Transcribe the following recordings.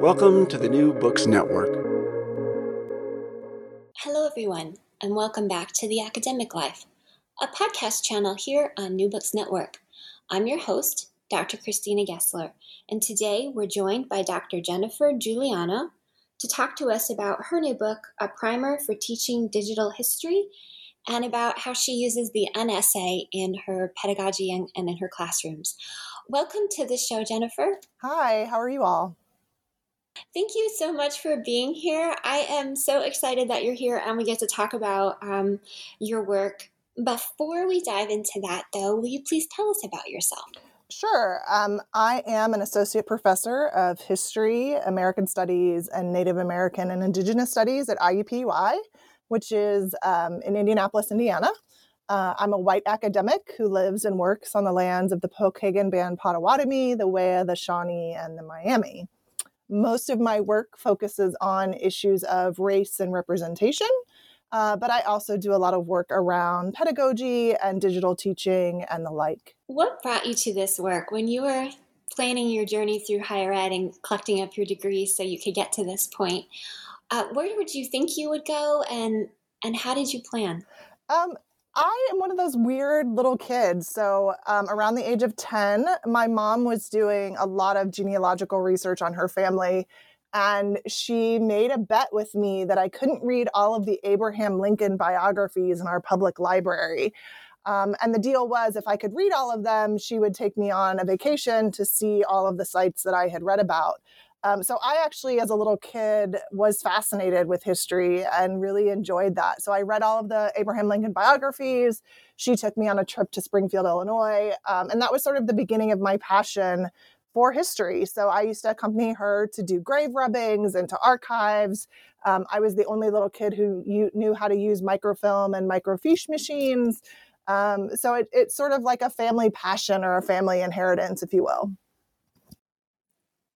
Welcome to the New Books Network. Hello, everyone, and welcome back to The Academic Life, a podcast channel here on New Books Network. I'm your host, Dr. Christina Gessler, and today we're joined by Dr. Jennifer Guiliano to talk to us about her new book, A Primer for Teaching Digital History, and about how she uses the unessay in her pedagogy and, and in her classrooms. Welcome to the show, Jennifer. Hi, how are you all? Thank you so much for being here. I am so excited that you're here and we get to talk about um, your work. Before we dive into that, though, will you please tell us about yourself? Sure. Um, I am an associate professor of history, American studies, and Native American and Indigenous studies at IUPUI, which is um, in Indianapolis, Indiana. Uh, I'm a white academic who lives and works on the lands of the Pokagon Band Potawatomi, the Wea, the Shawnee, and the Miami most of my work focuses on issues of race and representation. Uh, but I also do a lot of work around pedagogy and digital teaching and the like. What brought you to this work when you were planning your journey through higher ed and collecting up your degrees so you could get to this point? Uh, where would you think you would go, and and how did you plan? Um, I am one of those weird little kids. So, um, around the age of 10, my mom was doing a lot of genealogical research on her family. And she made a bet with me that I couldn't read all of the Abraham Lincoln biographies in our public library. Um, and the deal was if I could read all of them, she would take me on a vacation to see all of the sites that I had read about. Um, so I actually, as a little kid, was fascinated with history and really enjoyed that. So I read all of the Abraham Lincoln biographies. She took me on a trip to Springfield, Illinois, um, and that was sort of the beginning of my passion for history. So I used to accompany her to do grave rubbings and to archives. Um, I was the only little kid who knew how to use microfilm and microfiche machines. Um, so it, it's sort of like a family passion or a family inheritance, if you will.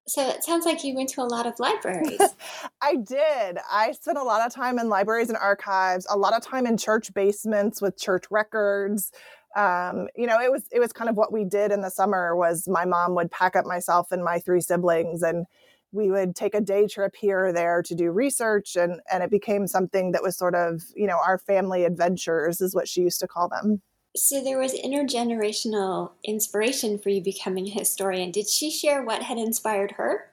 So it sounds like you went to a lot of libraries. I did. I spent a lot of time in libraries and archives, a lot of time in church basements with church records. Um, you know, it was it was kind of what we did in the summer was my mom would pack up myself and my three siblings and we would take a day trip here or there to do research and and it became something that was sort of, you know, our family adventures is what she used to call them. So there was intergenerational inspiration for you becoming a historian. Did she share what had inspired her?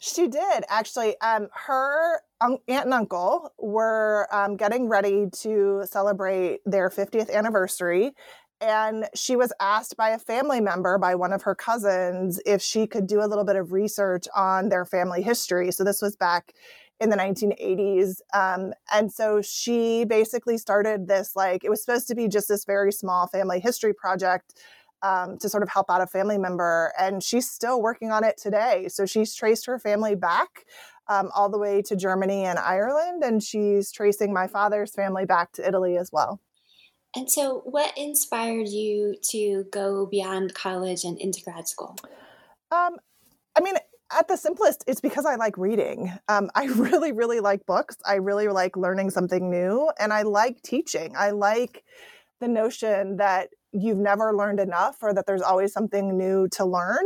She did actually. Um, her un- aunt and uncle were um, getting ready to celebrate their 50th anniversary. And she was asked by a family member, by one of her cousins, if she could do a little bit of research on their family history. So this was back in the 1980s. Um, and so she basically started this, like, it was supposed to be just this very small family history project um, to sort of help out a family member. And she's still working on it today. So she's traced her family back um, all the way to Germany and Ireland. And she's tracing my father's family back to Italy as well. And so, what inspired you to go beyond college and into grad school? Um, I mean, at the simplest, it's because I like reading. Um, I really, really like books. I really like learning something new, and I like teaching. I like the notion that you've never learned enough or that there's always something new to learn.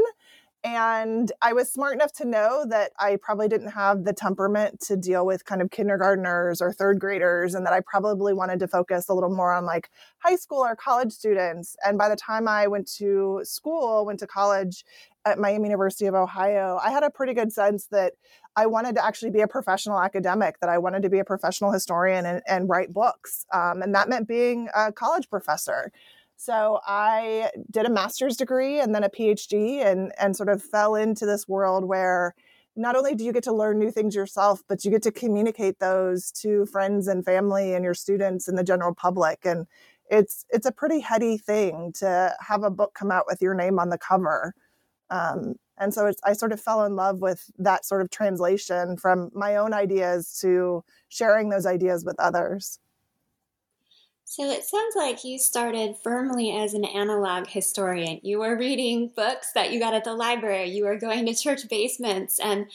And I was smart enough to know that I probably didn't have the temperament to deal with kind of kindergartners or third graders, and that I probably wanted to focus a little more on like high school or college students. And by the time I went to school, went to college at Miami University of Ohio, I had a pretty good sense that I wanted to actually be a professional academic, that I wanted to be a professional historian and, and write books. Um, and that meant being a college professor. So I did a master's degree and then a PhD and, and sort of fell into this world where not only do you get to learn new things yourself, but you get to communicate those to friends and family and your students and the general public. And it's it's a pretty heady thing to have a book come out with your name on the cover. Um, and so I sort of fell in love with that sort of translation from my own ideas to sharing those ideas with others. So it sounds like you started firmly as an analog historian. You were reading books that you got at the library, you were going to church basements and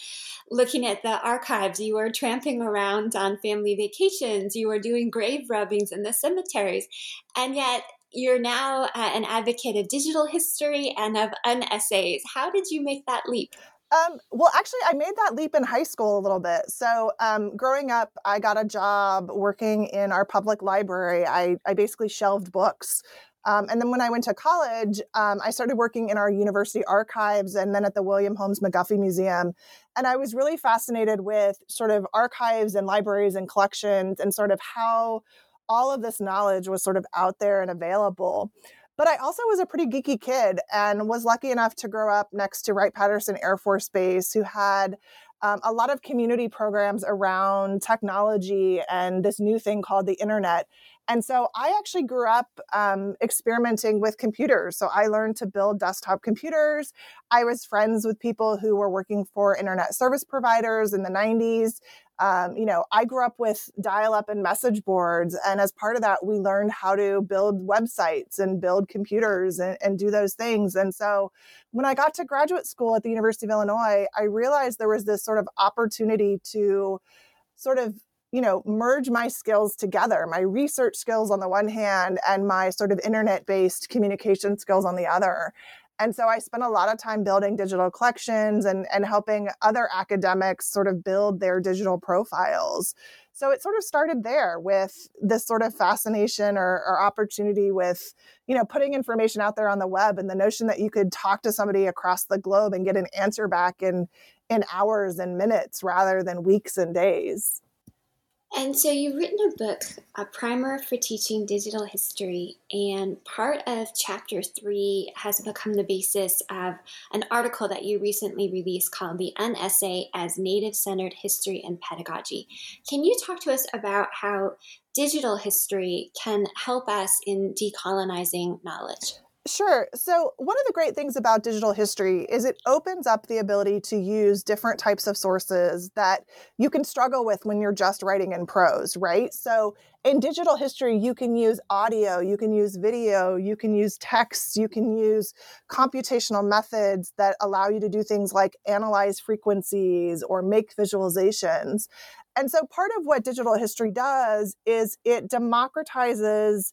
looking at the archives, you were tramping around on family vacations, you were doing grave rubbings in the cemeteries. And yet you're now uh, an advocate of digital history and of unessays. How did you make that leap? Um, well, actually, I made that leap in high school a little bit. So, um, growing up, I got a job working in our public library. I, I basically shelved books. Um, and then when I went to college, um, I started working in our university archives and then at the William Holmes McGuffey Museum. And I was really fascinated with sort of archives and libraries and collections and sort of how all of this knowledge was sort of out there and available. But I also was a pretty geeky kid and was lucky enough to grow up next to Wright Patterson Air Force Base, who had um, a lot of community programs around technology and this new thing called the internet. And so I actually grew up um, experimenting with computers. So I learned to build desktop computers. I was friends with people who were working for internet service providers in the 90s. Um, you know, I grew up with dial up and message boards. And as part of that, we learned how to build websites and build computers and, and do those things. And so when I got to graduate school at the University of Illinois, I realized there was this sort of opportunity to sort of you know merge my skills together my research skills on the one hand and my sort of internet based communication skills on the other and so I spent a lot of time building digital collections and, and helping other academics sort of build their digital profiles. So it sort of started there with this sort of fascination or, or opportunity with, you know, putting information out there on the web and the notion that you could talk to somebody across the globe and get an answer back in in hours and minutes rather than weeks and days. And so you've written a book, A Primer for Teaching Digital History, and part of chapter three has become the basis of an article that you recently released called The Unessay as Native Centered History and Pedagogy. Can you talk to us about how digital history can help us in decolonizing knowledge? Sure. So, one of the great things about digital history is it opens up the ability to use different types of sources that you can struggle with when you're just writing in prose, right? So, in digital history, you can use audio, you can use video, you can use text, you can use computational methods that allow you to do things like analyze frequencies or make visualizations. And so, part of what digital history does is it democratizes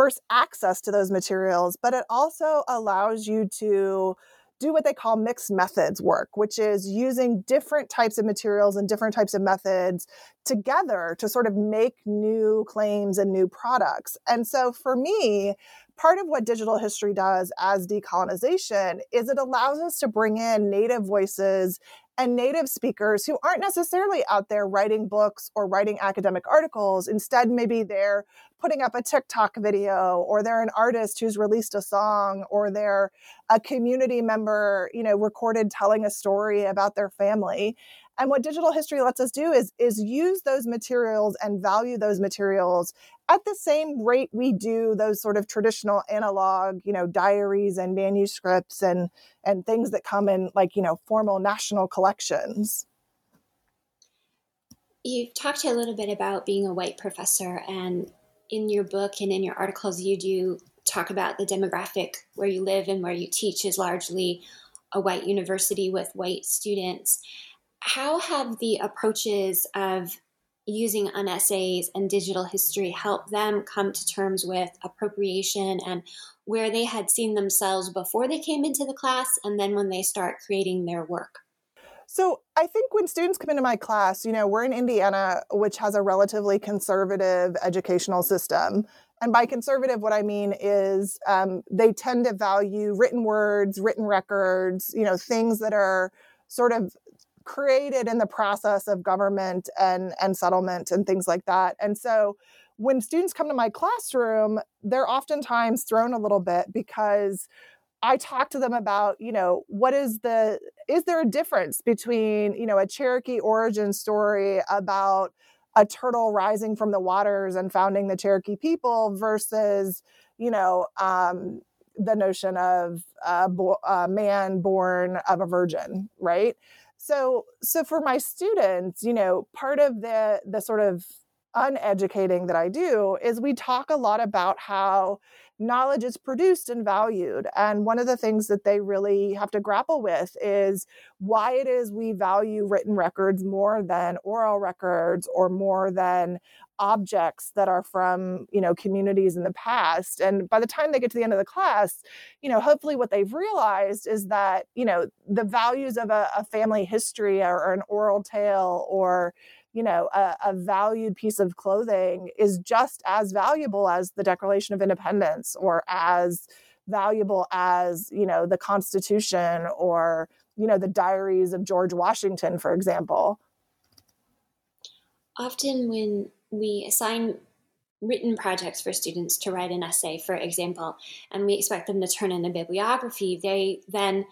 first access to those materials, but it also allows you to do what they call mixed methods work, which is using different types of materials and different types of methods together to sort of make new claims and new products. And so for me, part of what digital history does as decolonization is it allows us to bring in native voices and native speakers who aren't necessarily out there writing books or writing academic articles. Instead, maybe they're putting up a TikTok video or they're an artist who's released a song or they're a community member, you know, recorded telling a story about their family. And what digital history lets us do is, is use those materials and value those materials at the same rate we do those sort of traditional analog, you know, diaries and manuscripts and and things that come in like, you know, formal national collections. You've talked a little bit about being a white professor and in your book and in your articles you do talk about the demographic where you live and where you teach is largely a white university with white students how have the approaches of using unessays and digital history help them come to terms with appropriation and where they had seen themselves before they came into the class and then when they start creating their work? So I think when students come into my class, you know, we're in Indiana, which has a relatively conservative educational system. And by conservative, what I mean is um, they tend to value written words, written records, you know, things that are sort of created in the process of government and, and settlement and things like that. And so when students come to my classroom, they're oftentimes thrown a little bit because I talk to them about, you know, what is the, is there a difference between, you know, a Cherokee origin story about a turtle rising from the waters and founding the Cherokee people versus, you know, um, the notion of a, bo- a man born of a virgin, right? So, so for my students, you know, part of the the sort of uneducating that I do is we talk a lot about how knowledge is produced and valued. And one of the things that they really have to grapple with is why it is we value written records more than oral records or more than objects that are from you know communities in the past and by the time they get to the end of the class you know hopefully what they've realized is that you know the values of a, a family history or, or an oral tale or you know, a, a, valued piece of clothing is just as valuable as the Declaration of Independence or as valuable as, you know, the Constitution or, you know, the diaries of George Washington, for example. Often when we assign written projects for students to write an essay, for example, and we expect them to turn in a bibliography, they then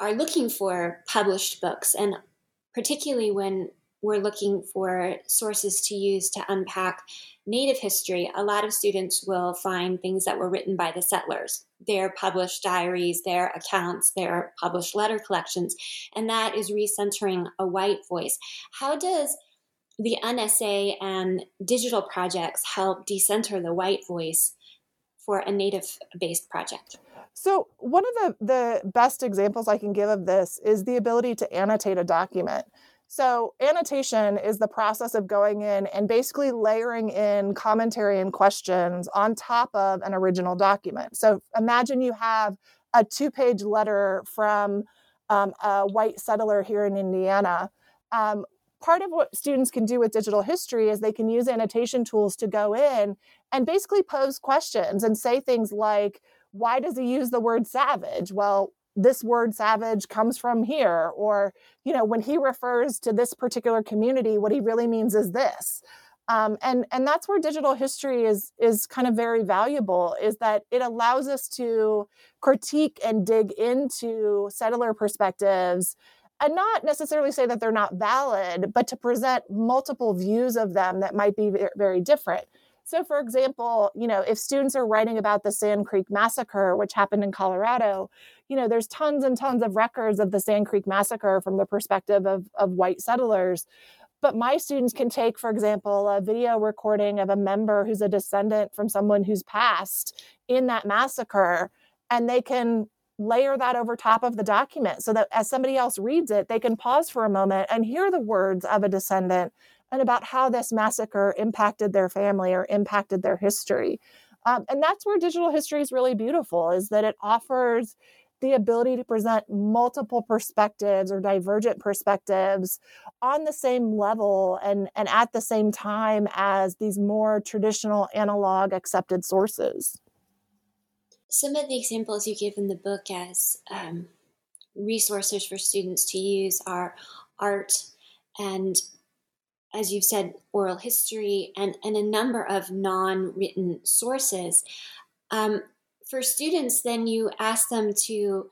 are looking for published books. And particularly when we're looking for sources to use to unpack Native history, a lot of students will find things that were written by the settlers, their published diaries, their accounts, their published letter collections, and that is recentering a white voice. How does the unessay and digital projects help decenter the white voice for a Native based project? So, one of the, the best examples I can give of this is the ability to annotate a document. So, annotation is the process of going in and basically layering in commentary and questions on top of an original document. So, imagine you have a two page letter from um, a white settler here in Indiana. Um, part of what students can do with digital history is they can use annotation tools to go in and basically pose questions and say things like, why does he use the word savage? Well, this word savage comes from here or you know when he refers to this particular community what he really means is this. Um, and and that's where digital history is is kind of very valuable is that it allows us to critique and dig into settler perspectives and not necessarily say that they're not valid but to present multiple views of them that might be very different so, for example, you know, if students are writing about the Sand Creek Massacre, which happened in Colorado, you know, there's tons and tons of records of the Sand Creek Massacre from the perspective of, of white settlers. But my students can take, for example, a video recording of a member who's a descendant from someone who's passed in that massacre, and they can layer that over top of the document so that as somebody else reads it, they can pause for a moment and hear the words of a descendant and about how this massacre impacted their family or impacted their history. Um, and that's where digital history is really beautiful, is that it offers the ability to present multiple perspectives or divergent perspectives on the same level and, and at the same time as these more traditional analog accepted sources. Some of the examples you give in the book as um, resources for students to use are art and as you've said, oral history and, and a number of non written sources. Um, for students, then you ask them to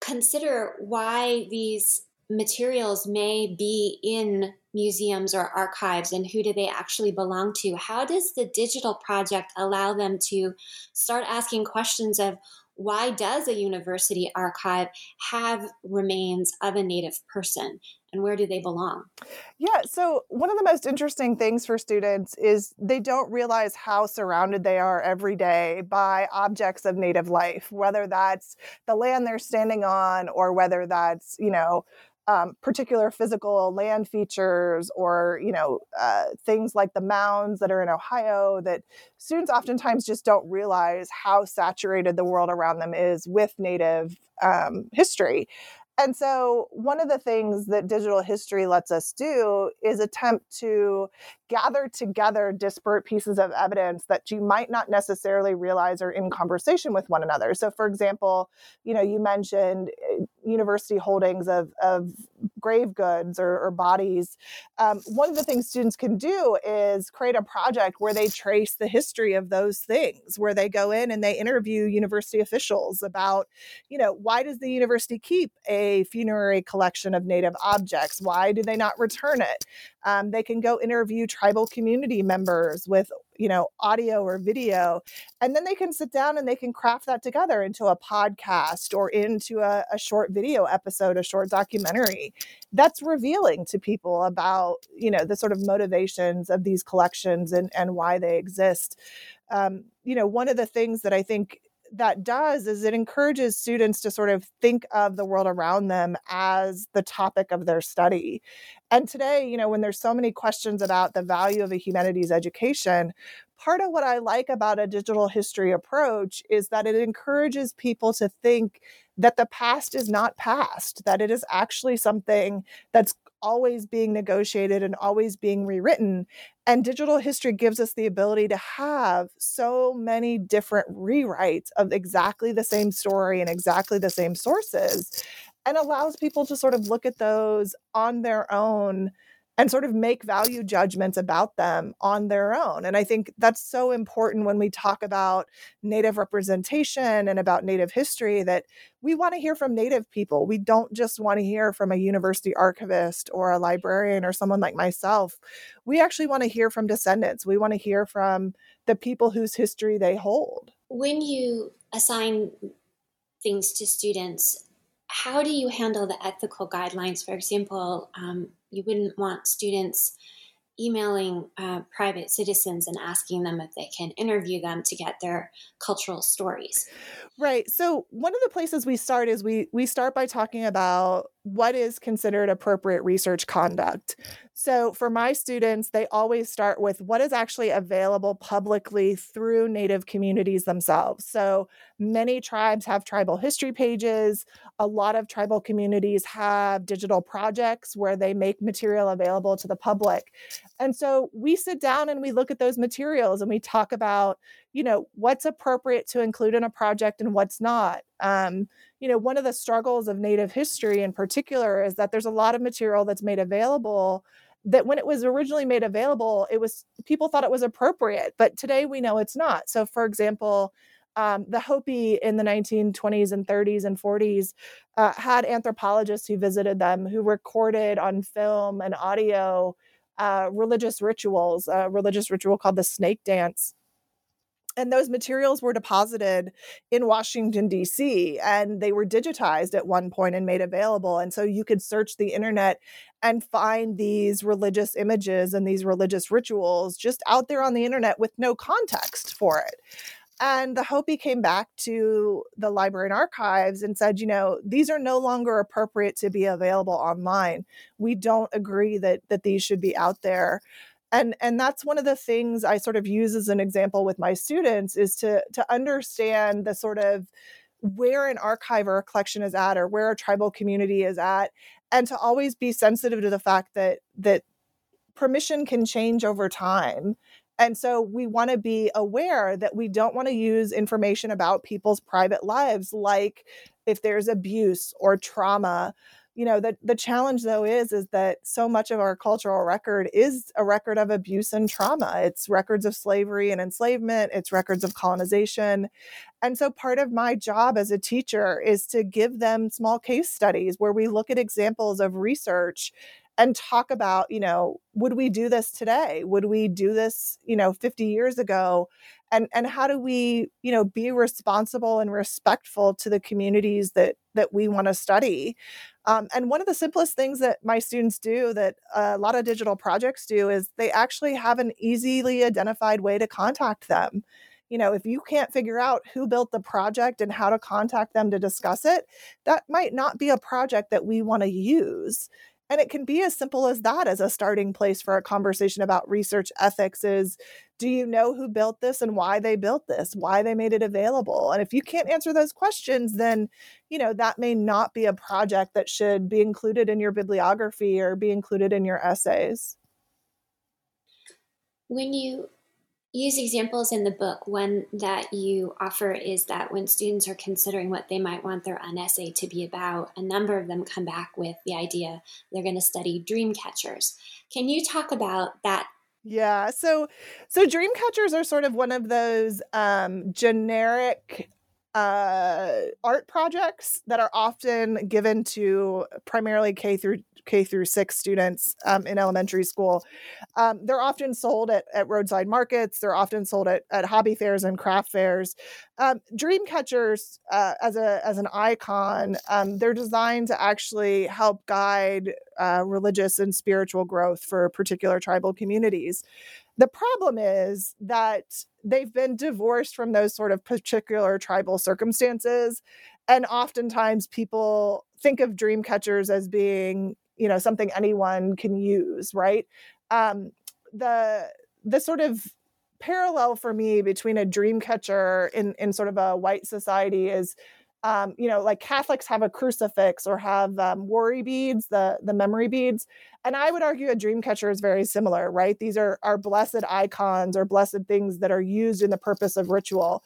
consider why these materials may be in museums or archives and who do they actually belong to? How does the digital project allow them to start asking questions of why does a university archive have remains of a native person and where do they belong? Yeah, so one of the most interesting things for students is they don't realize how surrounded they are every day by objects of native life, whether that's the land they're standing on or whether that's, you know, um, particular physical land features or you know uh, things like the mounds that are in ohio that students oftentimes just don't realize how saturated the world around them is with native um, history. And so, one of the things that digital history lets us do is attempt to gather together disparate pieces of evidence that you might not necessarily realize are in conversation with one another. So, for example, you know, you mentioned eh, university holdings of, of grave goods or, or bodies. Um, one of the things students can do is create a project where they trace the history of those things, where they go in and they interview university officials about, you know, why does the university keep a funerary collection of native objects? Why do they not return it? Um, they can go interview tribal community members with you know audio or video and then they can sit down and they can craft that together into a podcast or into a, a short video episode a short documentary. That's revealing to people about you know the sort of motivations of these collections and and why they exist. Um, you know one of the things that i think that does is it encourages students to sort of think of the world around them as the topic of their study. And today, you know, when there's so many questions about the value of a humanities education, part of what I like about a digital history approach is that it encourages people to think that the past is not past, that it is actually something that's always being negotiated and always being rewritten. And digital history gives us the ability to have so many different rewrites of exactly the same story and exactly the same sources, and allows people to sort of look at those on their own and sort of make value judgments about them on their own. And I think that's so important when we talk about Native representation and about Native history that we want to hear from Native people. We don't just want to hear from a university archivist or a librarian or someone like myself. We actually want to hear from descendants. We want to hear from the people whose history they hold. When you assign things to students, how do you handle the ethical guidelines? For example, um, you wouldn't want students emailing uh, private citizens and asking them if they can interview them to get their cultural stories. Right. So one of the places we start is we we start by talking about what is considered appropriate research conduct. So for my students, they always start with what is actually available publicly through Native communities themselves. So many tribes have tribal history pages. A lot of tribal communities have digital projects where they make material available to the public. And so we sit down and we look at those materials and we talk about, you know, what's appropriate to include in a project and what's not. Um, you know, one of the struggles of Native history in particular is that there's a lot of material that's made available that when it was originally made available, it was people thought it was appropriate, but today we know it's not. So, for example, um, the Hopi in the 1920s and 30s and 40s uh, had anthropologists who visited them who recorded on film and audio uh, religious rituals, a religious ritual called the snake dance and those materials were deposited in Washington D.C. and they were digitized at one point and made available and so you could search the internet and find these religious images and these religious rituals just out there on the internet with no context for it and the Hopi came back to the library and archives and said, you know, these are no longer appropriate to be available online. We don't agree that that these should be out there and and that's one of the things i sort of use as an example with my students is to to understand the sort of where an archive or a collection is at or where a tribal community is at and to always be sensitive to the fact that that permission can change over time. And so we want to be aware that we don't want to use information about people's private lives like if there's abuse or trauma you know the the challenge though is is that so much of our cultural record is a record of abuse and trauma. It's records of slavery and enslavement. It's records of colonization. And so part of my job as a teacher is to give them small case studies where we look at examples of research and talk about you know would we do this today? Would we do this you know 50 years ago and and how do we you know be responsible and respectful to the communities that that we want to study um, and one of the simplest things that my students do that a lot of digital projects do is they actually have an easily identified way to contact them you know, if you can't figure out who built the project and how to contact them to discuss it, that might not be a project that we want to use. And it can be as simple as that as a starting place for a conversation about research ethics is do you know who built this and why they built this, why they made it available? And if you can't answer those questions, then, you know, that may not be a project that should be included in your bibliography or be included in your essays. When you use examples in the book. One that you offer is that when students are considering what they might want their unessay to be about, a number of them come back with the idea they're going to study dream catchers. Can you talk about that? Yeah, so so dream catchers are sort of one of those um, generic uh, art projects that are often given to primarily K through K through six students um, in elementary school. Um, they're often sold at, at roadside markets. They're often sold at, at hobby fairs and craft fairs. Um, dream catchers, uh, as a as an icon, um, they're designed to actually help guide uh, religious and spiritual growth for particular tribal communities. The problem is that they've been divorced from those sort of particular tribal circumstances. And oftentimes people think of dream catchers as being, you know, something anyone can use, right? Um, the the sort of parallel for me between a dream catcher in, in sort of a white society is um, you know, like Catholics have a crucifix or have um, worry beads, the the memory beads, and I would argue a dream catcher is very similar, right? These are are blessed icons or blessed things that are used in the purpose of ritual.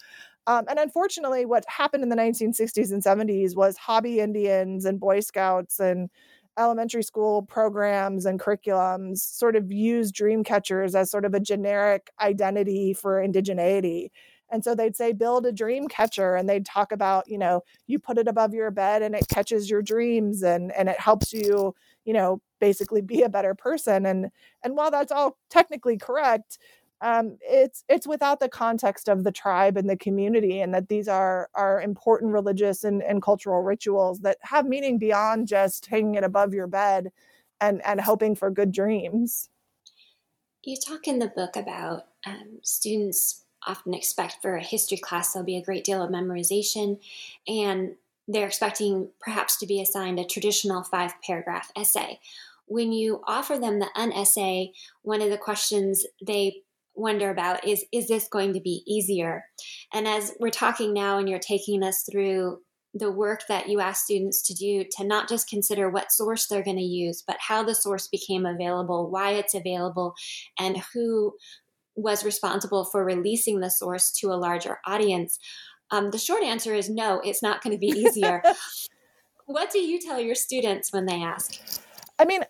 Um, and unfortunately, what happened in the 1960s and 70s was hobby Indians and Boy Scouts and elementary school programs and curriculums sort of use dream catchers as sort of a generic identity for indigeneity and so they'd say, build a dream catcher. And they'd talk about, you know, you put it above your bed and it catches your dreams and, and it helps you, you know, basically be a better person. And, and while that's all technically correct, um, it's it's without the context of the tribe and the community, and that these are are important religious and, and cultural rituals that have meaning beyond just hanging it above your bed and and hoping for good dreams. You talk in the book about um, students often expect for a history class there'll be a great deal of memorization and they're expecting perhaps to be assigned a traditional five paragraph essay. When you offer them the unessay, one of the questions they wonder about is is this going to be easier? And as we're talking now and you're taking us through the work that you ask students to do to not just consider what source they're going to use, but how the source became available, why it's available, and who was responsible for releasing the source to a larger audience? Um, the short answer is no, it's not going to be easier. what do you tell your students when they ask? I mean,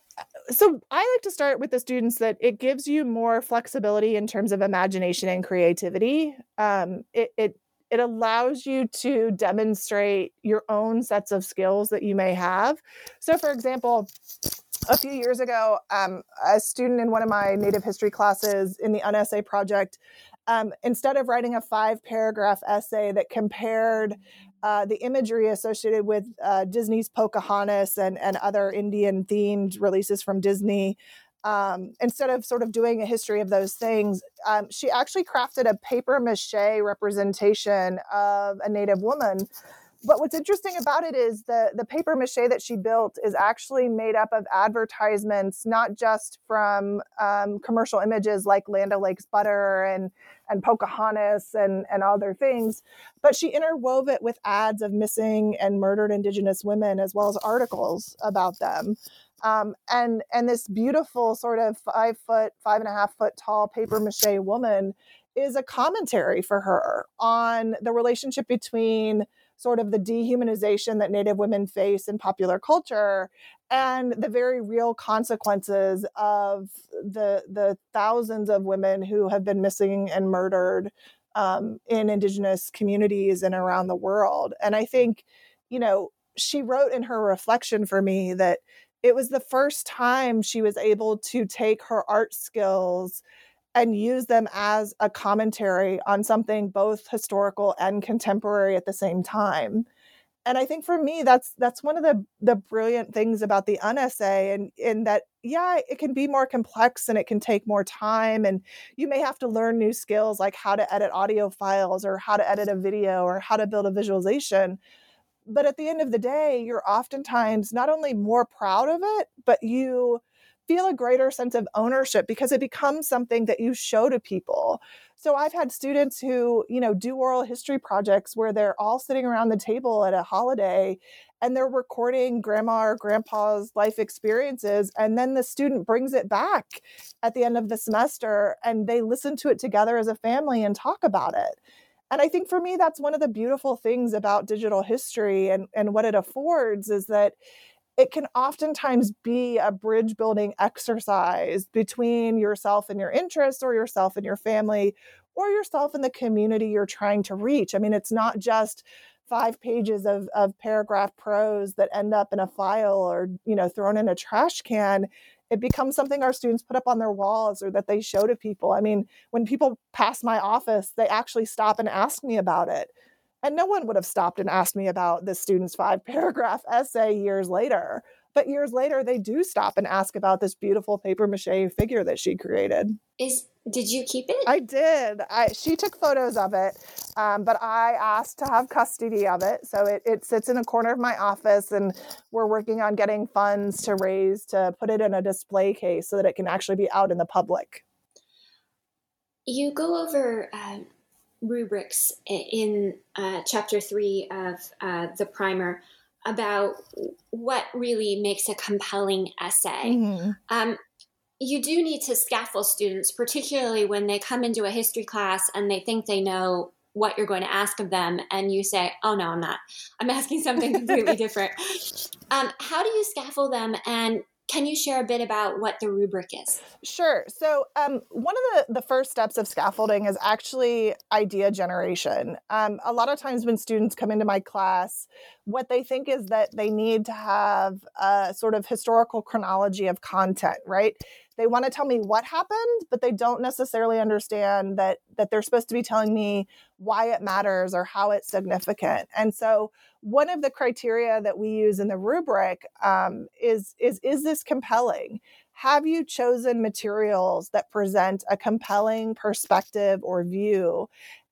so I like to start with the students that it gives you more flexibility in terms of imagination and creativity. Um, it, it it allows you to demonstrate your own sets of skills that you may have. So, for example, a few years ago, um, a student in one of my native history classes in the unessay project, um, instead of writing a five paragraph essay that compared uh, the imagery associated with uh, Disney's Pocahontas and, and other Indian themed releases from Disney, um, instead of sort of doing a history of those things, um, she actually crafted a paper mache representation of a Native woman but what's interesting about it is the the paper mache that she built is actually made up of advertisements, not just from um, commercial images like Land O'Lakes butter and and Pocahontas and and other things, but she interwove it with ads of missing and murdered Indigenous women as well as articles about them. Um, and and this beautiful sort of five foot, five and a half foot tall paper mache woman is a commentary for her on the relationship between sort of the dehumanization that Native women face in popular culture and the very real consequences of the the thousands of women who have been missing and murdered um, in Indigenous communities and around the world. And I think, you know, she wrote in her reflection for me that it was the first time she was able to take her art skills and use them as a commentary on something both historical and contemporary at the same time. and I think for me that's that's one of the the brilliant things about the unessay and in that yeah it can be more complex and it can take more time and you may have to learn new skills like how to edit audio files or how to edit a video or how to build a visualization but at the end of the day you're oftentimes not only more proud of it but you feel a greater sense of ownership because it becomes something that you show to people. So I've had students who, you know, do oral history projects where they're all sitting around the table at a holiday and they're recording grandma or grandpa's life experiences and then the student brings it back at the end of the semester and they listen to it together as a family and talk about it. And I think for me that's one of the beautiful things about digital history and and what it affords is that it can oftentimes be a bridge building exercise between yourself and your interests or yourself and your family or yourself and the community you're trying to reach. I mean, it's not just five pages of, of paragraph prose that end up in a file or you know thrown in a trash can. It becomes something our students put up on their walls or that they show to people. I mean when people pass my office they actually stop and ask me about it and no one would have stopped and asked me about this student's five paragraph essay years later. But years later, they do stop and ask about this beautiful paper mache figure that she created. Is did you keep it? I did. I she took photos of it, um, but I asked to have custody of it. So it, it sits in a corner of my office, and we're working on getting funds to raise to put it in a display case so that it can actually be out in the public. You go over uh, rubrics in uh, chapter three of uh, the primer about what really makes a compelling essay. Mm-hmm. Um, you do need to scaffold students, particularly when they come into a history class and they think they know what you're going to ask of them, and you say, "Oh no, I'm not. I'm asking something completely different." Um, how do you scaffold them, and can you share a bit about what the rubric is? Sure. So, um, one of the, the first steps of scaffolding is actually idea generation. Um, a lot of times when students come into my class, what they think is that they need to have a sort of historical chronology of content, right? They want to tell me what happened, but they don't necessarily understand that that they're supposed to be telling me why it matters or how it's significant. And so, one of the criteria that we use in the rubric um, is is is this compelling? Have you chosen materials that present a compelling perspective or view?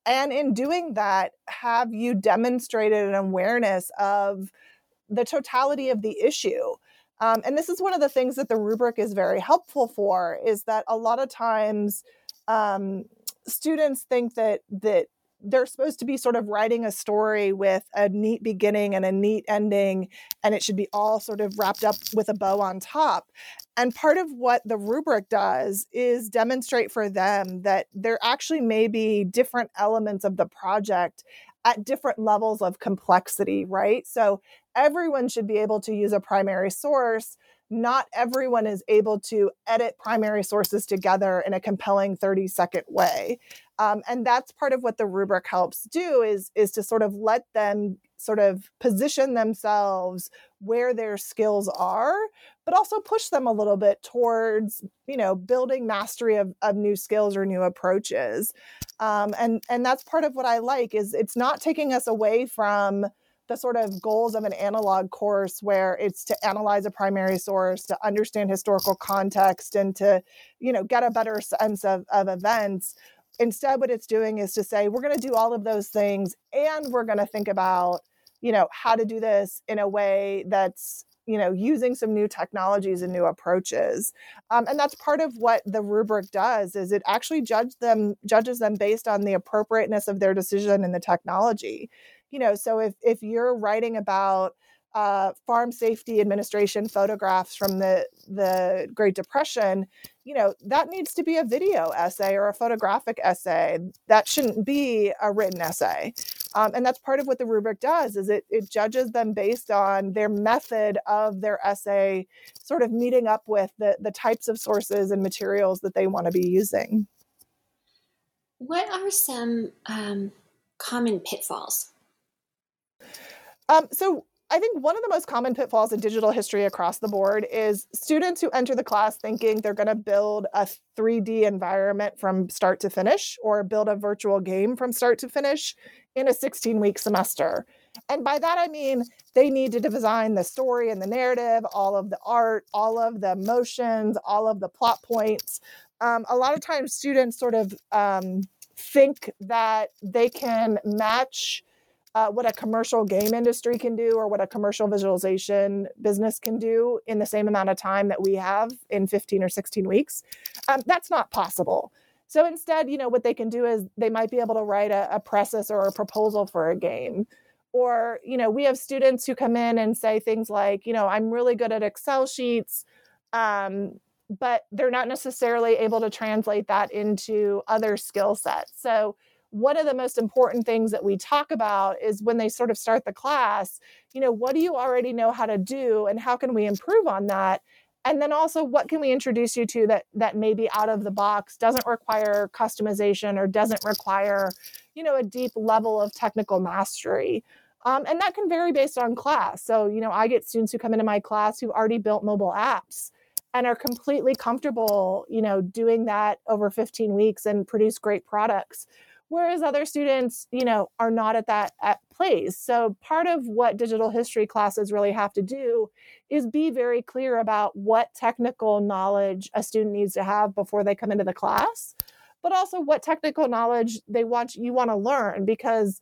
And in doing that, have you demonstrated an awareness of the totality of the issue? Um, and this is one of the things that the rubric is very helpful for is that a lot of times um, students think that that they're supposed to be sort of writing a story with a neat beginning and a neat ending, and it should be all sort of wrapped up with a bow on top. And part of what the rubric does is demonstrate for them that there actually may be different elements of the project at different levels of complexity, right? So everyone should be able to use a primary source not everyone is able to edit primary sources together in a compelling 30 second way. Um, and that's part of what the rubric helps do is is to sort of let them sort of position themselves where their skills are but also push them a little bit towards you know building mastery of, of new skills or new approaches. Um, and and that's part of what i like is it's not taking us away from the sort of goals of an analog course where it's to analyze a primary source to understand historical context and to you know get a better sense of, of events. Instead what it's doing is to say we're going to do all of those things and we're going to think about you know how to do this in a way that's you know using some new technologies and new approaches. Um, and that's part of what the rubric does is it actually judge them judges them based on the appropriateness of their decision and the technology you know so if if you're writing about uh, farm safety administration photographs from the the Great Depression, you know that needs to be a video essay or a photographic essay. That shouldn't be a written essay, um, and that's part of what the rubric does. Is it it judges them based on their method of their essay, sort of meeting up with the the types of sources and materials that they want to be using. What are some um, common pitfalls um, so I think one of the most common pitfalls in digital history across the board is students who enter the class thinking they're going to build a 3D environment from start to finish or build a virtual game from start to finish in a 16 week semester. And by that, I mean they need to design the story and the narrative, all of the art, all of the emotions, all of the plot points. Um, a lot of times, students sort of um, think that they can match uh, what a commercial game industry can do or what a commercial visualization business can do in the same amount of time that we have in 15 or 16 weeks. Um, that's not possible. So instead, you know, what they can do is they might be able to write a, a process or a proposal for a game. Or, you know, we have students who come in and say things like, you know, I'm really good at Excel sheets, um, but they're not necessarily able to translate that into other skill sets. So one of the most important things that we talk about is when they sort of start the class, you know, what do you already know how to do and how can we improve on that? And then also what can we introduce you to that that maybe out of the box doesn't require customization or doesn't require, you know, a deep level of technical mastery. Um, and that can vary based on class. So, you know, I get students who come into my class who've already built mobile apps and are completely comfortable, you know, doing that over 15 weeks and produce great products whereas other students you know are not at that at place. So part of what digital history classes really have to do is be very clear about what technical knowledge a student needs to have before they come into the class but also what technical knowledge they want you want to learn because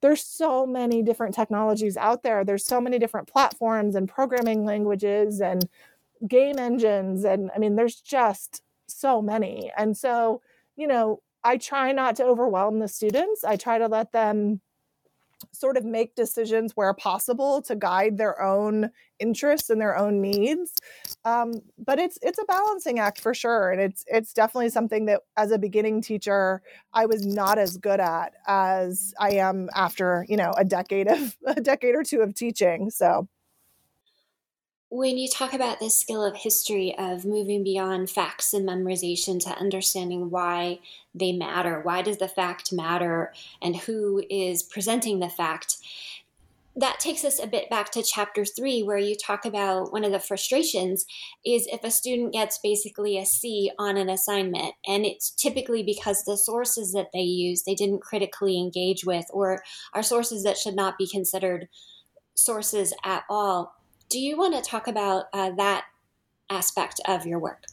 there's so many different technologies out there. There's so many different platforms and programming languages and game engines and i mean there's just so many. And so you know I try not to overwhelm the students. I try to let them sort of make decisions where possible to guide their own interests and their own needs. Um, but it's it's a balancing act for sure, and it's it's definitely something that as a beginning teacher I was not as good at as I am after you know a decade of a decade or two of teaching. So when you talk about this skill of history of moving beyond facts and memorization to understanding why they matter, why does the fact matter, and who is presenting the fact, that takes us a bit back to chapter three, where you talk about one of the frustrations is if a student gets basically a C on an assignment, and it's typically because the sources that they use they didn't critically engage with, or are sources that should not be considered sources at all do you want to talk about uh, that aspect of your work?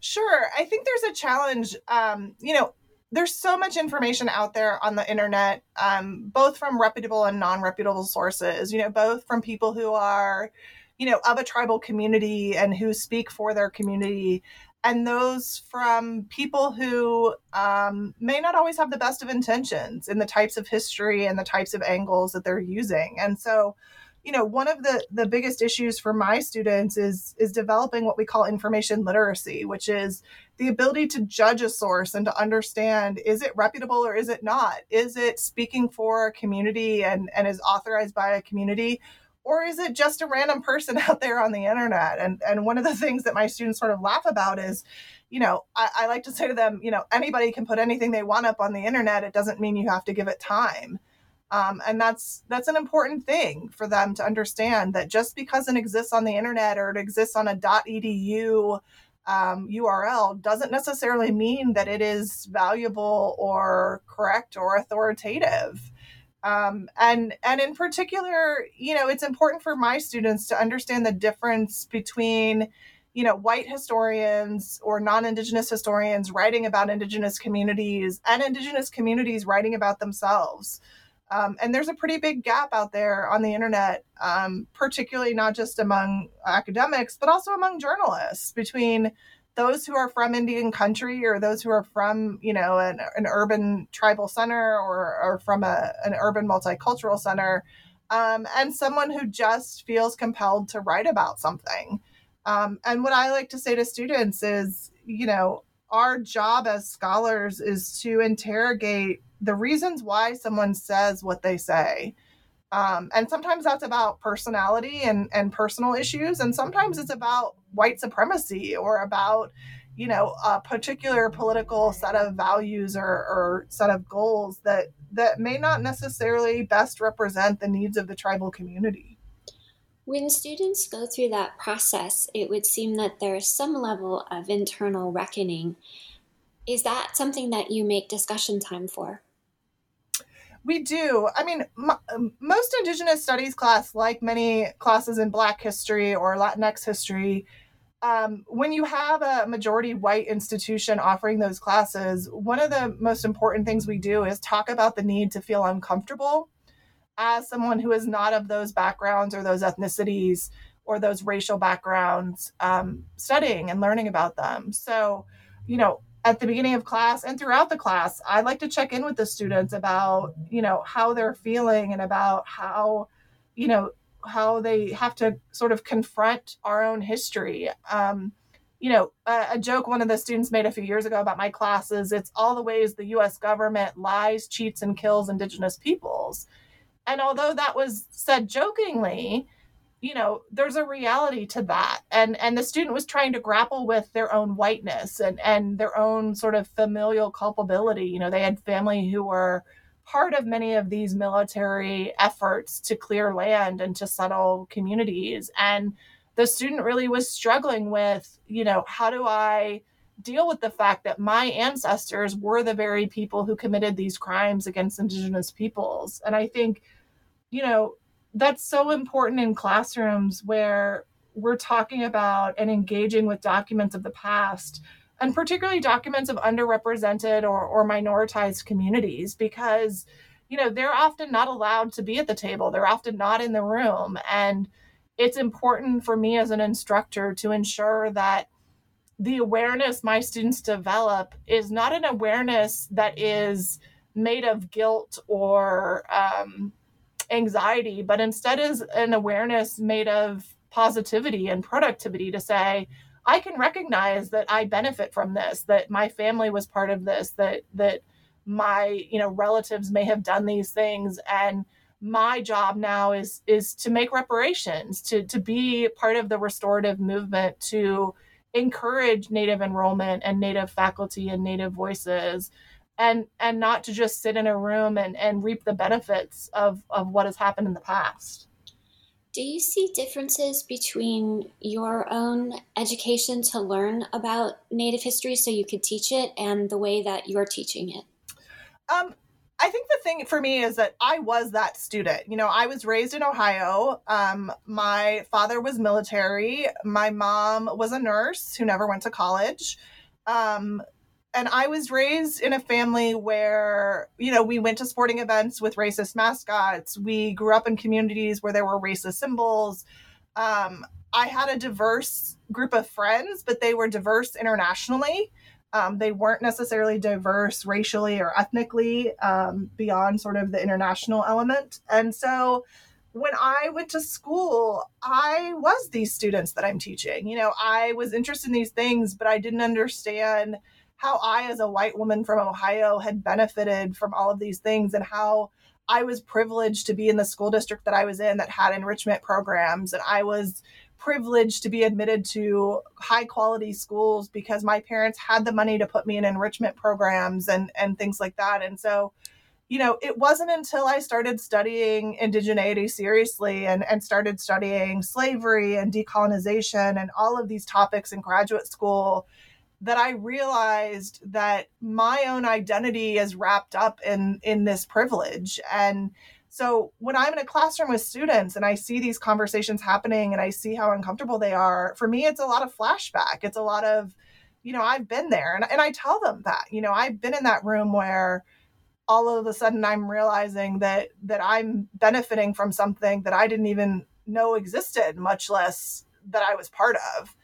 Sure. I think there's a challenge. Um, you know, there's so much information out there on the internet, um, both from reputable and non reputable sources, you know, both from people who are, you know, of a tribal community and who speak for their community, and those from people who um, may not always have the best of intentions in the types of history and the types of angles that they're using. And so, you know one of the the biggest issues for my students is is developing what we call information literacy which is the ability to judge a source and to understand is it reputable or is it not? Is it speaking for a community and and is authorized by a community? Or is it just a random person out there on the internet? And and one of the things that my students sort of laugh about is you know I, I like to say to them you know anybody can put anything they want up on the internet. It doesn't mean you have to give it time um, and that's that's an important thing for them to understand that just because it exists on the internet or it exists on a .edu um, URL doesn't necessarily mean that it is valuable or correct or authoritative. Um, and and in particular, you know, it's important for my students to understand the difference between you know white historians or non-indigenous historians writing about indigenous communities and indigenous communities writing about themselves um, and there's a pretty big gap out there on the internet, um, particularly not just among academics, but also among journalists between those who are from Indian country or those who are from, you know, an, an urban tribal center or, or from a, an urban multicultural center, um, and someone who just feels compelled to write about something. Um, and what I like to say to students is, you know, our job as scholars is to interrogate the reasons why someone says what they say. Um, and sometimes that's about personality and, and personal issues. And sometimes it's about white supremacy or about, you know, a particular political set of values or, or set of goals that, that may not necessarily best represent the needs of the tribal community. When students go through that process, it would seem that there's some level of internal reckoning. Is that something that you make discussion time for? We do. I mean, m- most Indigenous studies class, like many classes in Black history or Latinx history, um, when you have a majority white institution offering those classes, one of the most important things we do is talk about the need to feel uncomfortable as someone who is not of those backgrounds or those ethnicities or those racial backgrounds um, studying and learning about them. So, you know, at the beginning of class and throughout the class, I like to check in with the students about, you know, how they're feeling and about how, you know, how they have to sort of confront our own history. Um, you know, a, a, joke one of the students made a few years ago about my classes it's all the ways the US government lies, cheats, and kills Indigenous peoples. And although that was said jokingly, you know, there's a reality to that. And and the student was trying to grapple with their own whiteness and, and their own sort of familial culpability. You know, they had family who were part of many of these military efforts to clear land and to settle communities. And the student really was struggling with, you know, how do I deal with the fact that my ancestors were the very people who committed these crimes against indigenous peoples. And I think, you know, that's so important in classrooms where we're talking about and engaging with documents of the past and particularly documents of underrepresented or, or minoritized communities because you know they're often not allowed to be at the table. They're often not in the room. And it's important for me as an instructor to ensure that the awareness my students develop is not an awareness that is made of guilt or um, anxiety but instead is an awareness made of positivity and productivity to say I can recognize that I benefit from this, that my family was part of this, that that my you know relatives may have done these things and my job now is is to make reparations to to be part of the restorative movement to encourage native enrollment and native faculty and native voices and and not to just sit in a room and and reap the benefits of of what has happened in the past do you see differences between your own education to learn about Native history so you could teach it and the way that you're teaching it? Um, I think the thing for me is that I was that student. You know, I was raised in Ohio. Um, my father was military. My mom was a nurse who never went to college. Um, and I was raised in a family where, you know, we went to sporting events with racist mascots. We grew up in communities where there were racist symbols. Um, I had a diverse group of friends, but they were diverse internationally. Um, they weren't necessarily diverse racially or ethnically um, beyond sort of the international element. And so when I went to school, I was these students that I'm teaching. You know, I was interested in these things, but I didn't understand how I, as a white woman from Ohio, had benefited from all of these things and how I was privileged to be in the school district that I was in that had enrichment programs. And I was privileged to be admitted to high quality schools because my parents had the money to put me in enrichment programs and, and things like that. And so, you know, it wasn't until I started studying indigeneity seriously and, and started studying slavery and decolonization and all of these topics in graduate school that I realized that my own identity is wrapped up in in this privilege and so when I'm in a classroom with students and I see these conversations happening and I see how uncomfortable they are, for me it's a lot of flashback. It's a lot of, you know, I've been there and, and I tell them that, you know, I've been in that room where all of a sudden I'm realizing that that I'm benefiting from something that I didn't even know existed, much less that I was part of.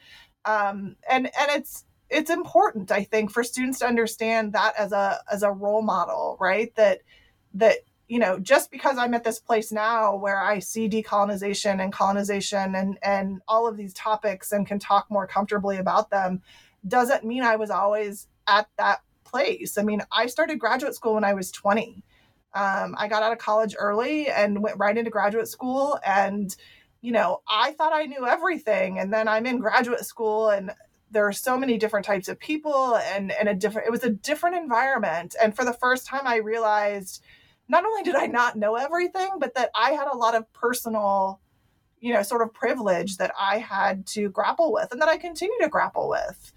Um, and and it's it's important i think for students to understand that as a as a role model right? That that you know just because i'm at this place now where i see decolonization and colonization and and all of these topics and can talk more comfortably about them doesn't mean i was always at that place. I mean i started graduate school when i was 20 um, i got out of college early and went right into graduate school and you know i thought i knew everything and then i'm in graduate school and there are so many different types of people and and a different it was a different environment and for the first time i realized not only did i not know everything but that i had a lot of personal you know sort of privilege that i had to grapple with and that i continue to grapple with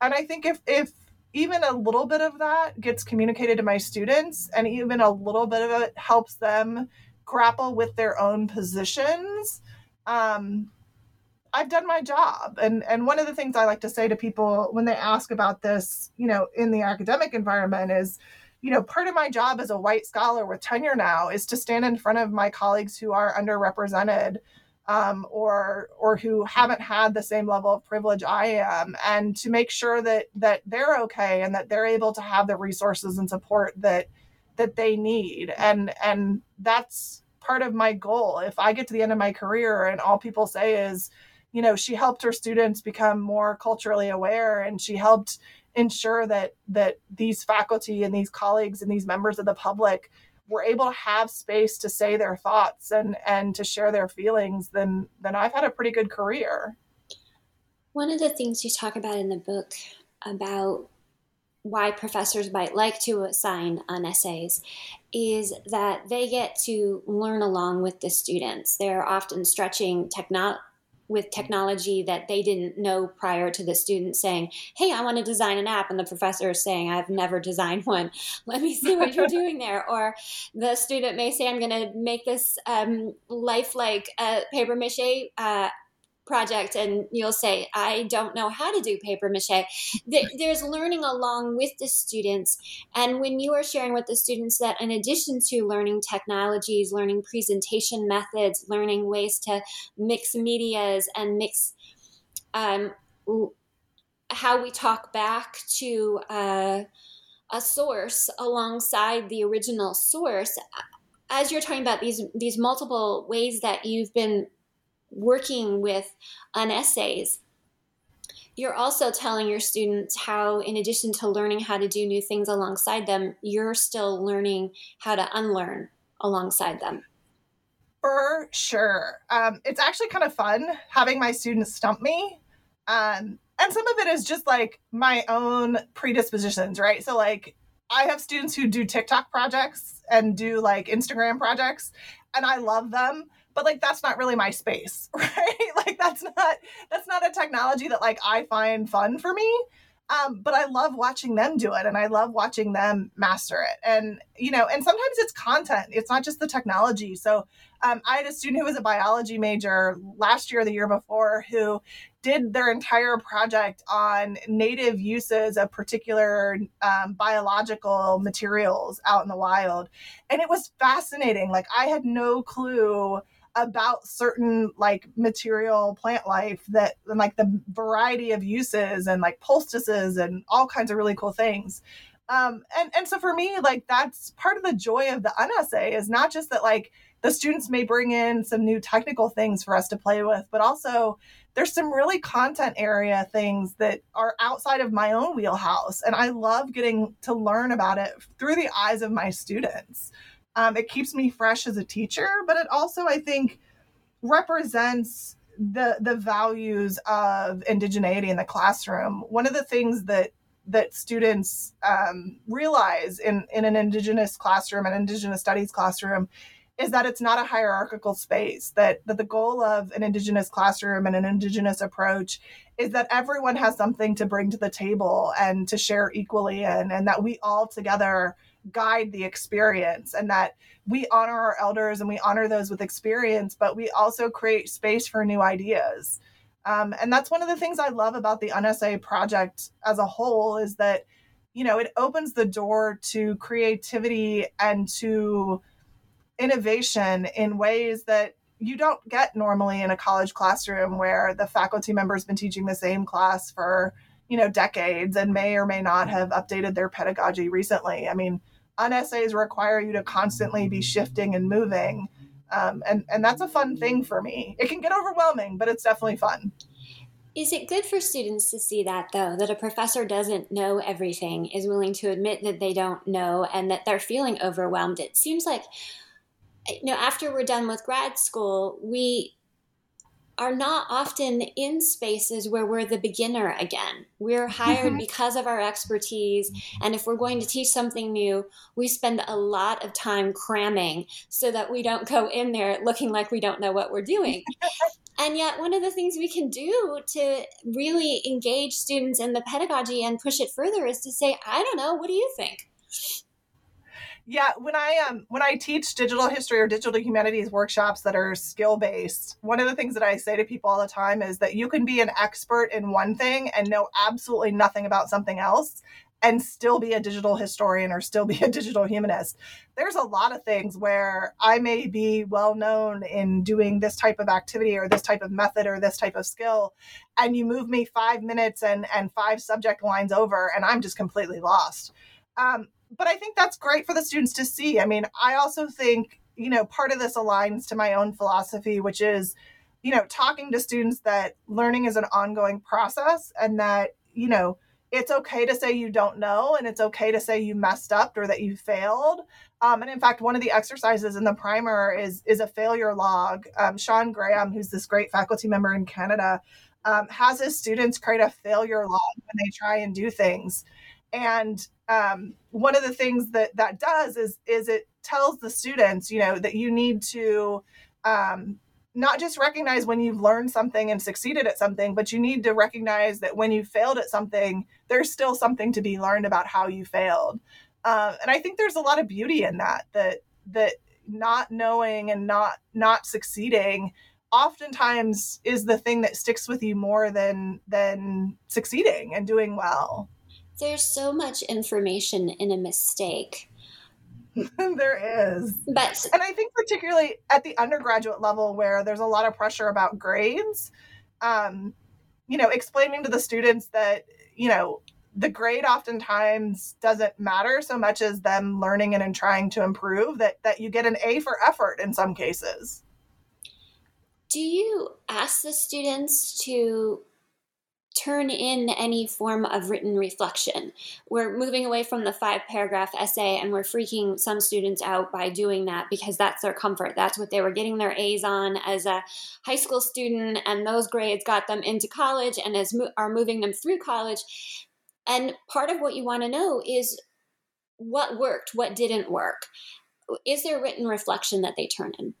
and i think if if even a little bit of that gets communicated to my students, and even a little bit of it helps them grapple with their own positions. Um, I've done my job. And and one of the things I like to say to people when they ask about this, you know, in the academic environment is, you know, part of my job as a white scholar with tenure now is to stand in front of my colleagues who are underrepresented um, or or who haven't had the same level of privilege I am, and to make sure that that they're okay and that they're able to have the resources and support that that they need. And and that's part of my goal. If I get to the end of my career and all people say is, you know she helped her students become more culturally aware and she helped ensure that that these faculty and these colleagues and these members of the public were able to have space to say their thoughts and and to share their feelings then then I've had a pretty good career. One of the things you talk about in the book about why professors might like to assign unessays is that they get to learn along with the students. They're often stretching technology with technology that they didn't know prior to the student saying, Hey, I want to design an app. And the professor is saying, I've never designed one. Let me see what you're doing there. Or the student may say, I'm going to make this um, lifelike uh, paper mache uh, project and you'll say i don't know how to do paper mache. There's learning along with the students. And when you are sharing with the students that in addition to learning technologies learning presentation methods learning ways to mix medias and mix um, how we talk back to uh, a source alongside the original source as you're talking about these these multiple ways that you've been working with unessays, you're also telling your students how, in addition to learning how to do new things alongside them, you're still learning how to unlearn alongside them. For sure. Um, it's actually kind of fun having my students stump me. Um, and some of it is just like my own predispositions, right? So, like, I have students who do TikTok projects and do like Instagram projects, and I love them but like that's not really my space right like that's not that's not a technology that like i find fun for me um, but I love watching them do it and I love watching them master it. And, you know, and sometimes it's content, it's not just the technology. So um, I had a student who was a biology major last year, the year before, who did their entire project on native uses of particular um, biological materials out in the wild. And it was fascinating. Like, I had no clue about certain like material plant life that and like the variety of uses and like poultices and all kinds of really cool things. Um and and so for me like that's part of the joy of the unessay is not just that like the students may bring in some new technical things for us to play with but also there's some really content area things that are outside of my own wheelhouse and i love getting to learn about it through the eyes of my students um, it keeps me fresh as a teacher, but it also, I think, represents the the values of indigeneity in the classroom. One of the things that that students um, realize in in an indigenous classroom, an indigenous studies classroom, is that it's not a hierarchical space. That that the goal of an indigenous classroom and an indigenous approach is that everyone has something to bring to the table and to share equally in, and that we all together guide the experience and that we honor our elders and we honor those with experience, but we also create space for new ideas. Um, and that's one of the things I love about the Unessay project as a whole is that, you know, it opens the door to creativity and to innovation in ways that you don't get normally in a college classroom where the faculty member's been teaching the same class for you know decades and may or may not have updated their pedagogy recently. I mean unessays require you to constantly be shifting and moving um, and and that's a fun thing for me. It can get overwhelming but it's definitely fun. Is it good for students to see that though that a professor doesn't know everything is willing to admit that they don't know and that they're feeling overwhelmed? It seems like you know after we're done with grad school we are not often in spaces where we're the beginner again. We're hired mm-hmm. because of our expertise. And if we're going to teach something new, we spend a lot of time cramming so that we don't go in there looking like we don't know what we're doing. and yet, one of the things we can do to really engage students in the pedagogy and push it further is to say, I don't know, what do you think? Yeah, when I um when I teach digital history or digital humanities workshops that are skill based, one of the things that I say to people all the time is that you can be an expert in one thing and know absolutely nothing about something else and still be a digital historian or still be a digital humanist. There's a lot of things where I may be well known in doing this type of activity or this type of method or this type of skill and you move me 5 minutes and and 5 subject lines over and I'm just completely lost. Um, but I think that's great for the students to see. I mean, I also think, you know, part of this aligns to my own philosophy, which is, you know, talking to students that learning is an ongoing process and that, you know, it's okay to say you don't know and it's okay to say you messed up or that you failed. Um, and in fact, one of the exercises in the primer is is a failure log. Um, Shawn Graham, who's this great faculty member in Canada, um, has his students create a failure log when they try and do things. And um, one of the things that that does is is it tells the students, you know, that you need to um, not just recognize when you've learned something and succeeded at something, but you need to recognize that when you failed at something, there's still something to be learned about how you failed. Uh, and I think there's a lot of beauty in that. That that not knowing and not not succeeding oftentimes is the thing that sticks with you more than than succeeding and doing well there's so much information in a mistake. there is. But and I think particularly at the undergraduate level where there's a lot of pressure about grades, um, you know, explaining to the students that, you know, the grade oftentimes doesn't matter so much as them learning and, and trying to improve that that you get an A for effort in some cases. Do you ask the students to turn in any form of written reflection. We're moving away from the five paragraph essay and we're freaking some students out by doing that because that's their comfort. That's what they were getting their A's on as a high school student, and those grades got them into college and as mo- are moving them through college. And part of what you want to know is what worked, what didn't work. Is there written reflection that they turn in?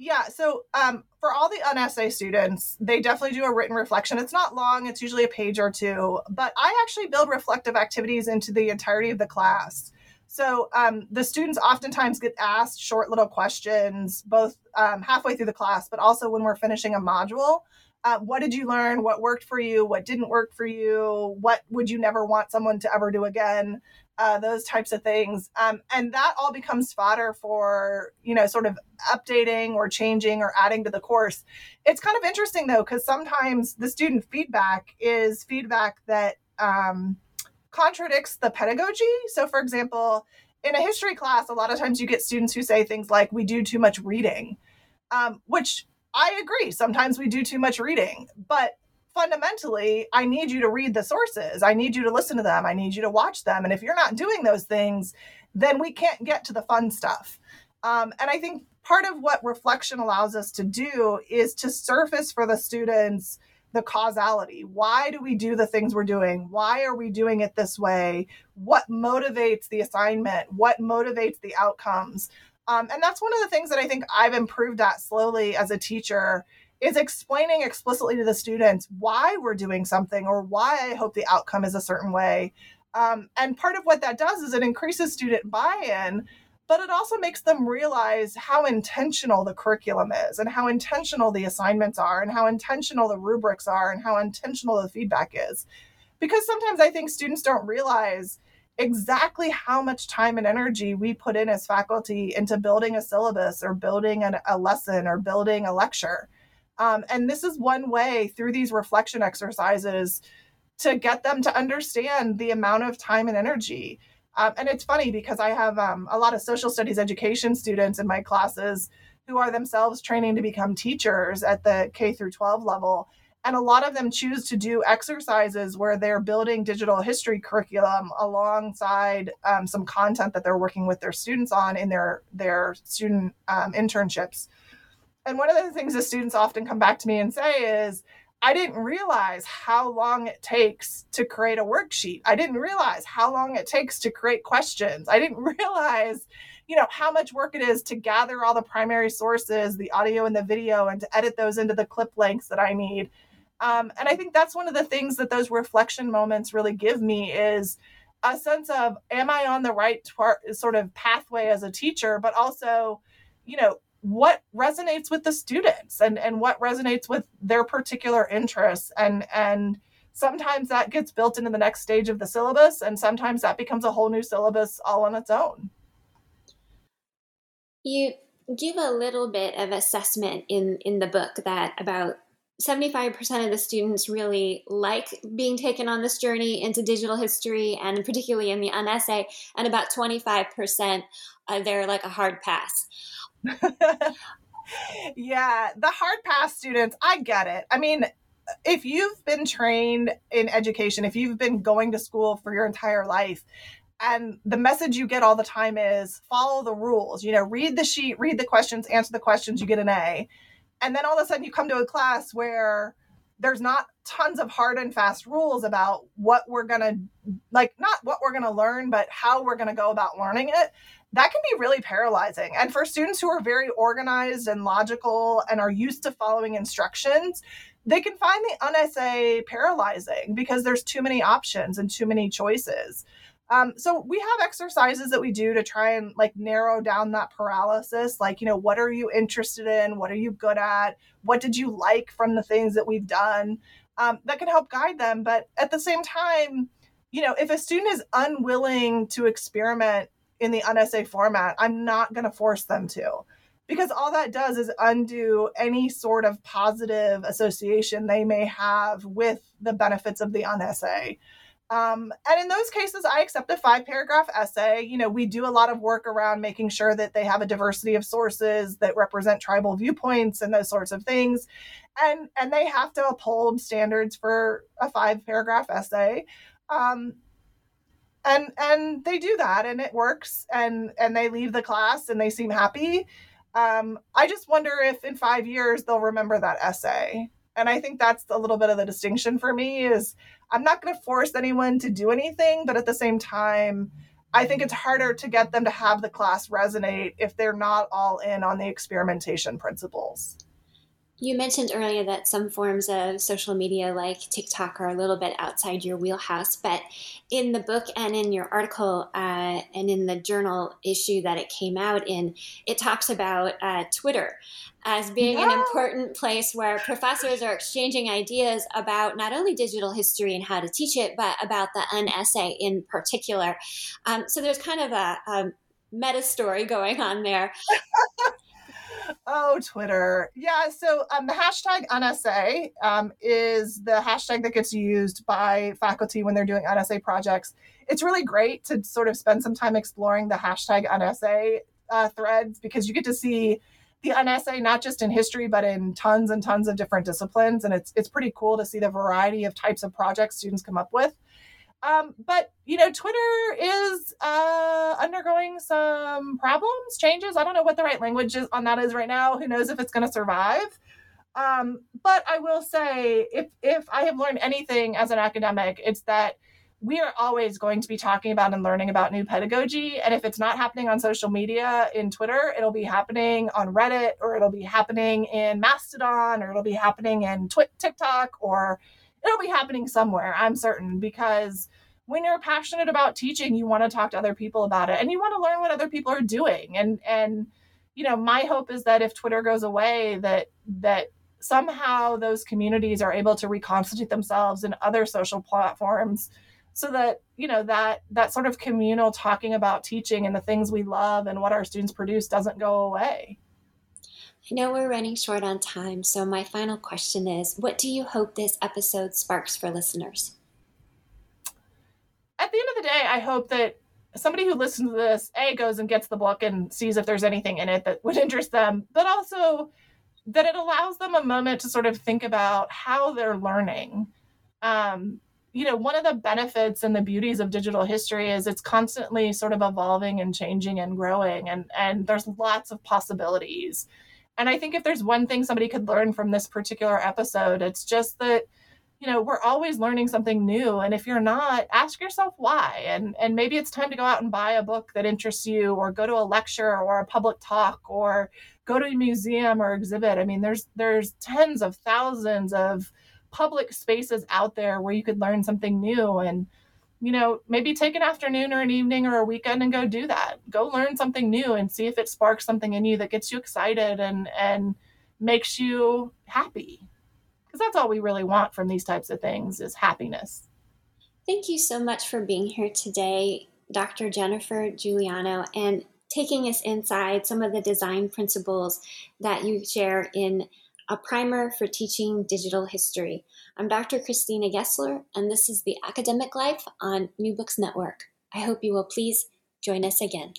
Yeah, so um, for all the unessay students, they definitely do a written reflection. It's not long, it's usually a page or two, but I actually build reflective activities into the entirety of the class. So um, the students oftentimes get asked short little questions, both um, halfway through the class, but also when we're finishing a module. Uh, what did you learn? What worked for you? What didn't work for you? What would you never want someone to ever do again? uh, those types of things. Um, and that all becomes fodder for, you know, sort of updating or changing or adding to the course. It's kind of interesting though, because sometimes the student feedback is feedback that um, contradicts the pedagogy. So, for example, in a history class, a lot of times you get students who say things like, we do too much reading, um, which I agree. Sometimes we do too much reading, but fundamentally, I need you to read the sources. I need you to listen to them. I need you to watch them. And if you're not doing those things, then we can't get to the fun stuff. Um, and I think part of what reflection allows us to do is to surface for the students the causality. Why do we do the things we're doing? Why are we doing it this way? What motivates the assignment? What motivates the outcomes? Um, and that's one of the things that I think I've improved at slowly as a teacher is explaining explicitly to the students why we're doing something or why I hope the outcome is a certain way. Um, and part of what that does is it increases student buy in, but it also makes them realize how intentional the curriculum is and how intentional the assignments are and how intentional the rubrics are and how intentional the feedback is. Because sometimes I think students don't realize exactly how much time and energy we put in as faculty into building a syllabus or building an, a lesson or building a lecture. Um, and this is one way through these reflection exercises to get them to understand the amount of time and energy. Um, and it's funny because I have um, a lot of social studies education students in my classes who are themselves training to become teachers at the K through 12 level. And a lot of them choose to do exercises where they're building digital history curriculum alongside um, some content that they're working with their students on in their, their student um, internships and one of the things the students often come back to me and say is, I didn't realize how long it takes to create a worksheet. I didn't realize how long it takes to create questions. I didn't realize, you know, how much work it is to gather all the primary sources, the audio and the video, and to edit those into the clip lengths that I need. Um, and I think that's one of the things that those reflection moments really give me is a sense of, am I on the right sort of pathway as a teacher, but also, you know, what resonates with the students and and what resonates with their particular interests. And and sometimes that gets built into the next stage of the syllabus and sometimes that becomes a whole new syllabus all on its own. You give a little bit of assessment in in the book that about 75% of the students really like being taken on this journey into digital history and particularly in the unessay and about 25% uh, they're like a hard pass yeah, the hard pass students, I get it. I mean, if you've been trained in education, if you've been going to school for your entire life, and the message you get all the time is follow the rules, you know, read the sheet, read the questions, answer the questions, you get an A. And then all of a sudden you come to a class where there's not tons of hard and fast rules about what we're going to like not what we're going to learn but how we're going to go about learning it that can be really paralyzing. And for students who are very organized and logical and are used to following instructions, they can find the unessay paralyzing because there's too many options and too many choices. Um, so we have exercises that we do to try and like narrow down that paralysis. Like, you know, what are you interested in? What are you good at? What did you like from the things that we've done? Um, that can help guide them. But at the same time, you know, if a student is unwilling to experiment in the unessay format, I'm not going to force them to because all that does is undo any sort of positive association they may have with the benefits of the unessay. Um, and in those cases, I accept a five paragraph essay. You know, we do a lot of work around making sure that they have a diversity of sources that represent tribal viewpoints and those sorts of things. And, and they have to uphold standards for a five paragraph essay. Um, and and they do that and it works and and they leave the class and they seem happy um, i just wonder if in five years they'll remember that essay and i think that's a little bit of the distinction for me is i'm not going to force anyone to do anything but at the same time i think it's harder to get them to have the class resonate if they're not all in on the experimentation principles you mentioned earlier that some forms of social media like TikTok are a little bit outside your wheelhouse, but in the book and in your article uh, and in the journal issue that it came out in, it talks about uh, Twitter as being an important place where professors are exchanging ideas about not only digital history and how to teach it, but about the unessay in particular. Um, so there's kind of a, a meta story going on there. oh, Twitter. Yeah. So um, the hashtag unessay um, is the hashtag that gets used by faculty when they're doing unessay projects. It's really great to sort of spend some time exploring the hashtag unessay uh, threads because you get to see the unessay not just in history but in tons and tons of different disciplines and it's it's pretty cool to see the variety of types of projects students come up with um, but you know, Twitter is uh, undergoing some problems, changes. I don't know what the right language is on that is right now. Who knows if it's going to survive? Um, but I will say, if if I have learned anything as an academic, it's that we are always going to be talking about and learning about new pedagogy. And if it's not happening on social media in Twitter, it'll be happening on Reddit, or it'll be happening in Mastodon, or it'll be happening in Twi- TikTok, or it'll be happening somewhere, I'm certain, because when you're passionate about teaching, you want to talk to other people about it and you want to learn what other people are doing. And and you know, my hope is that if Twitter goes away, that that somehow those communities are able to reconstitute themselves in other social platforms so that you know that that sort of communal talking about teaching and the things we love and what our students produce doesn't go away I know we're running short on time, so my final question is what do you hope this episode sparks for listeners? At the end of the day, I hope that somebody who listens to this, A, goes and gets the book and sees if there's anything in it that would interest them, but also that it allows them a moment to sort of think about how they're learning. Um, you know, one of the benefits and the beauties of digital history is it's constantly sort of evolving and changing and growing, and and there's lots of possibilities And I think if there's one thing somebody could learn from this particular episode, it's just that you know we're always learning something new. And if you're not ask yourself why. And and maybe it's time to go out and buy a book that interests you or go to a lecture or a public talk or go to a museum or exhibit. I mean there's there's tens of thousands of public spaces out there where you could learn something new. And you know maybe take an afternoon or an evening or a weekend and go do that. Go learn something new and see if it sparks something in you that gets you excited and and makes you happy. Because that's all we really want from these types of things is happiness. Thank you so much for being here today dr jennifer Guiliano and taking us inside some of the design principles that you share in a primer for teaching digital history. I'm Dr. Christina Gessler, and this is the Academic Life on New Books Network. I hope you will please join us again.